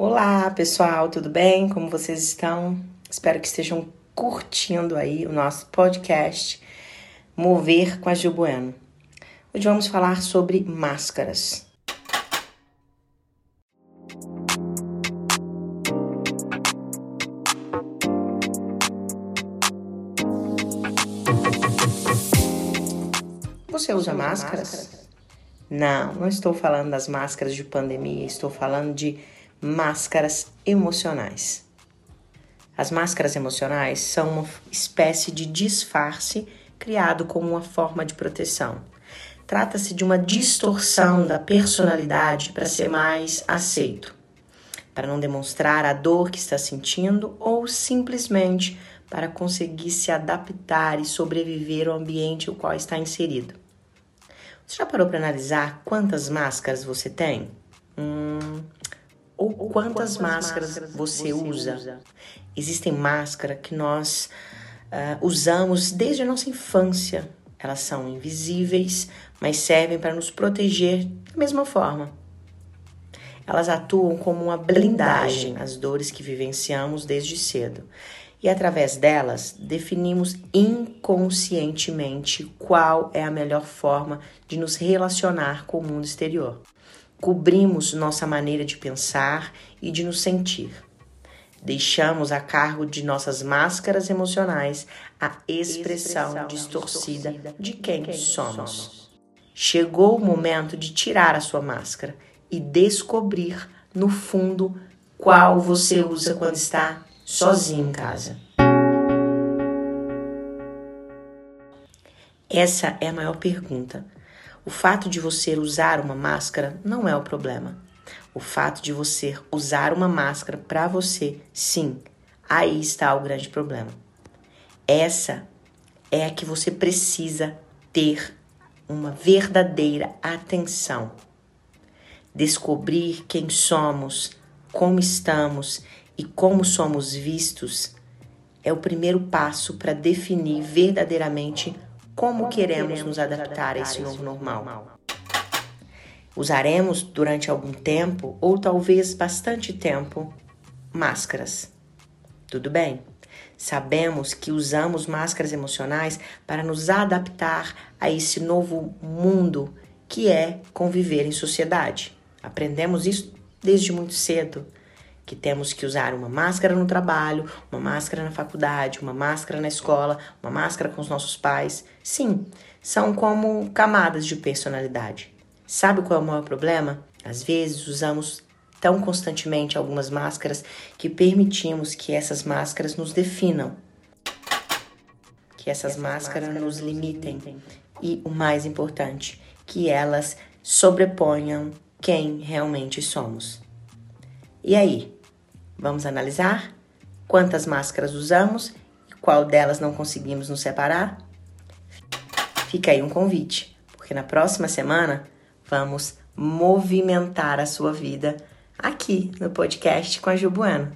Olá, pessoal, tudo bem? Como vocês estão? Espero que estejam curtindo aí o nosso podcast Mover com a Gil Bueno. Hoje vamos falar sobre máscaras. Você usa máscaras? Não, não estou falando das máscaras de pandemia, estou falando de máscaras emocionais. As máscaras emocionais são uma espécie de disfarce criado como uma forma de proteção. Trata-se de uma distorção da personalidade para ser mais aceito, para não demonstrar a dor que está sentindo ou simplesmente para conseguir se adaptar e sobreviver ao ambiente no qual está inserido. Você já parou para analisar quantas máscaras você tem? Hum, ou quantas, máscaras, você, usa. Existem máscaras que nós uh, usamos desde a nossa infância. Elas são invisíveis, mas servem para nos proteger da mesma forma. Elas atuam como uma blindagem às dores que vivenciamos desde cedo. E através delas, definimos inconscientemente qual é a melhor forma de nos relacionar com o mundo exterior cobrimos nossa maneira de pensar e de nos sentir. Deixamos a cargo de nossas máscaras emocionais a expressão distorcida de quem somos. Chegou o momento de tirar a sua máscara e descobrir, no fundo, qual você usa quando está sozinho em casa. Essa é a maior pergunta o fato de você usar uma máscara não é o problema. O fato de você usar uma máscara para você, sim, aí está o grande problema. Essa é a que você precisa ter uma verdadeira atenção. Descobrir quem somos, como estamos e como somos vistos é o primeiro passo para definir verdadeiramente como queremos nos adaptar a esse novo normal? Usaremos durante algum tempo, ou talvez bastante tempo, máscaras. Tudo bem? Sabemos que usamos máscaras emocionais para nos adaptar a esse novo mundo que é conviver em sociedade. Aprendemos isso desde muito cedo que temos que usar uma máscara no trabalho, uma máscara na faculdade, uma máscara na escola, uma máscara com os nossos pais. Sim, são como camadas de personalidade. Sabe qual é o maior problema? Às vezes usamos tão constantemente algumas máscaras que permitimos que essas máscaras nos definam, que essas, essas máscaras, máscaras nos limitem. limitem e, o mais importante, que elas sobreponham quem realmente somos. E aí, Vamos analisar quantas máscaras usamos e qual delas não conseguimos nos separar? Fica aí um convite, porque na próxima semana vamos movimentar a sua vida aqui no podcast com a Ju Bueno.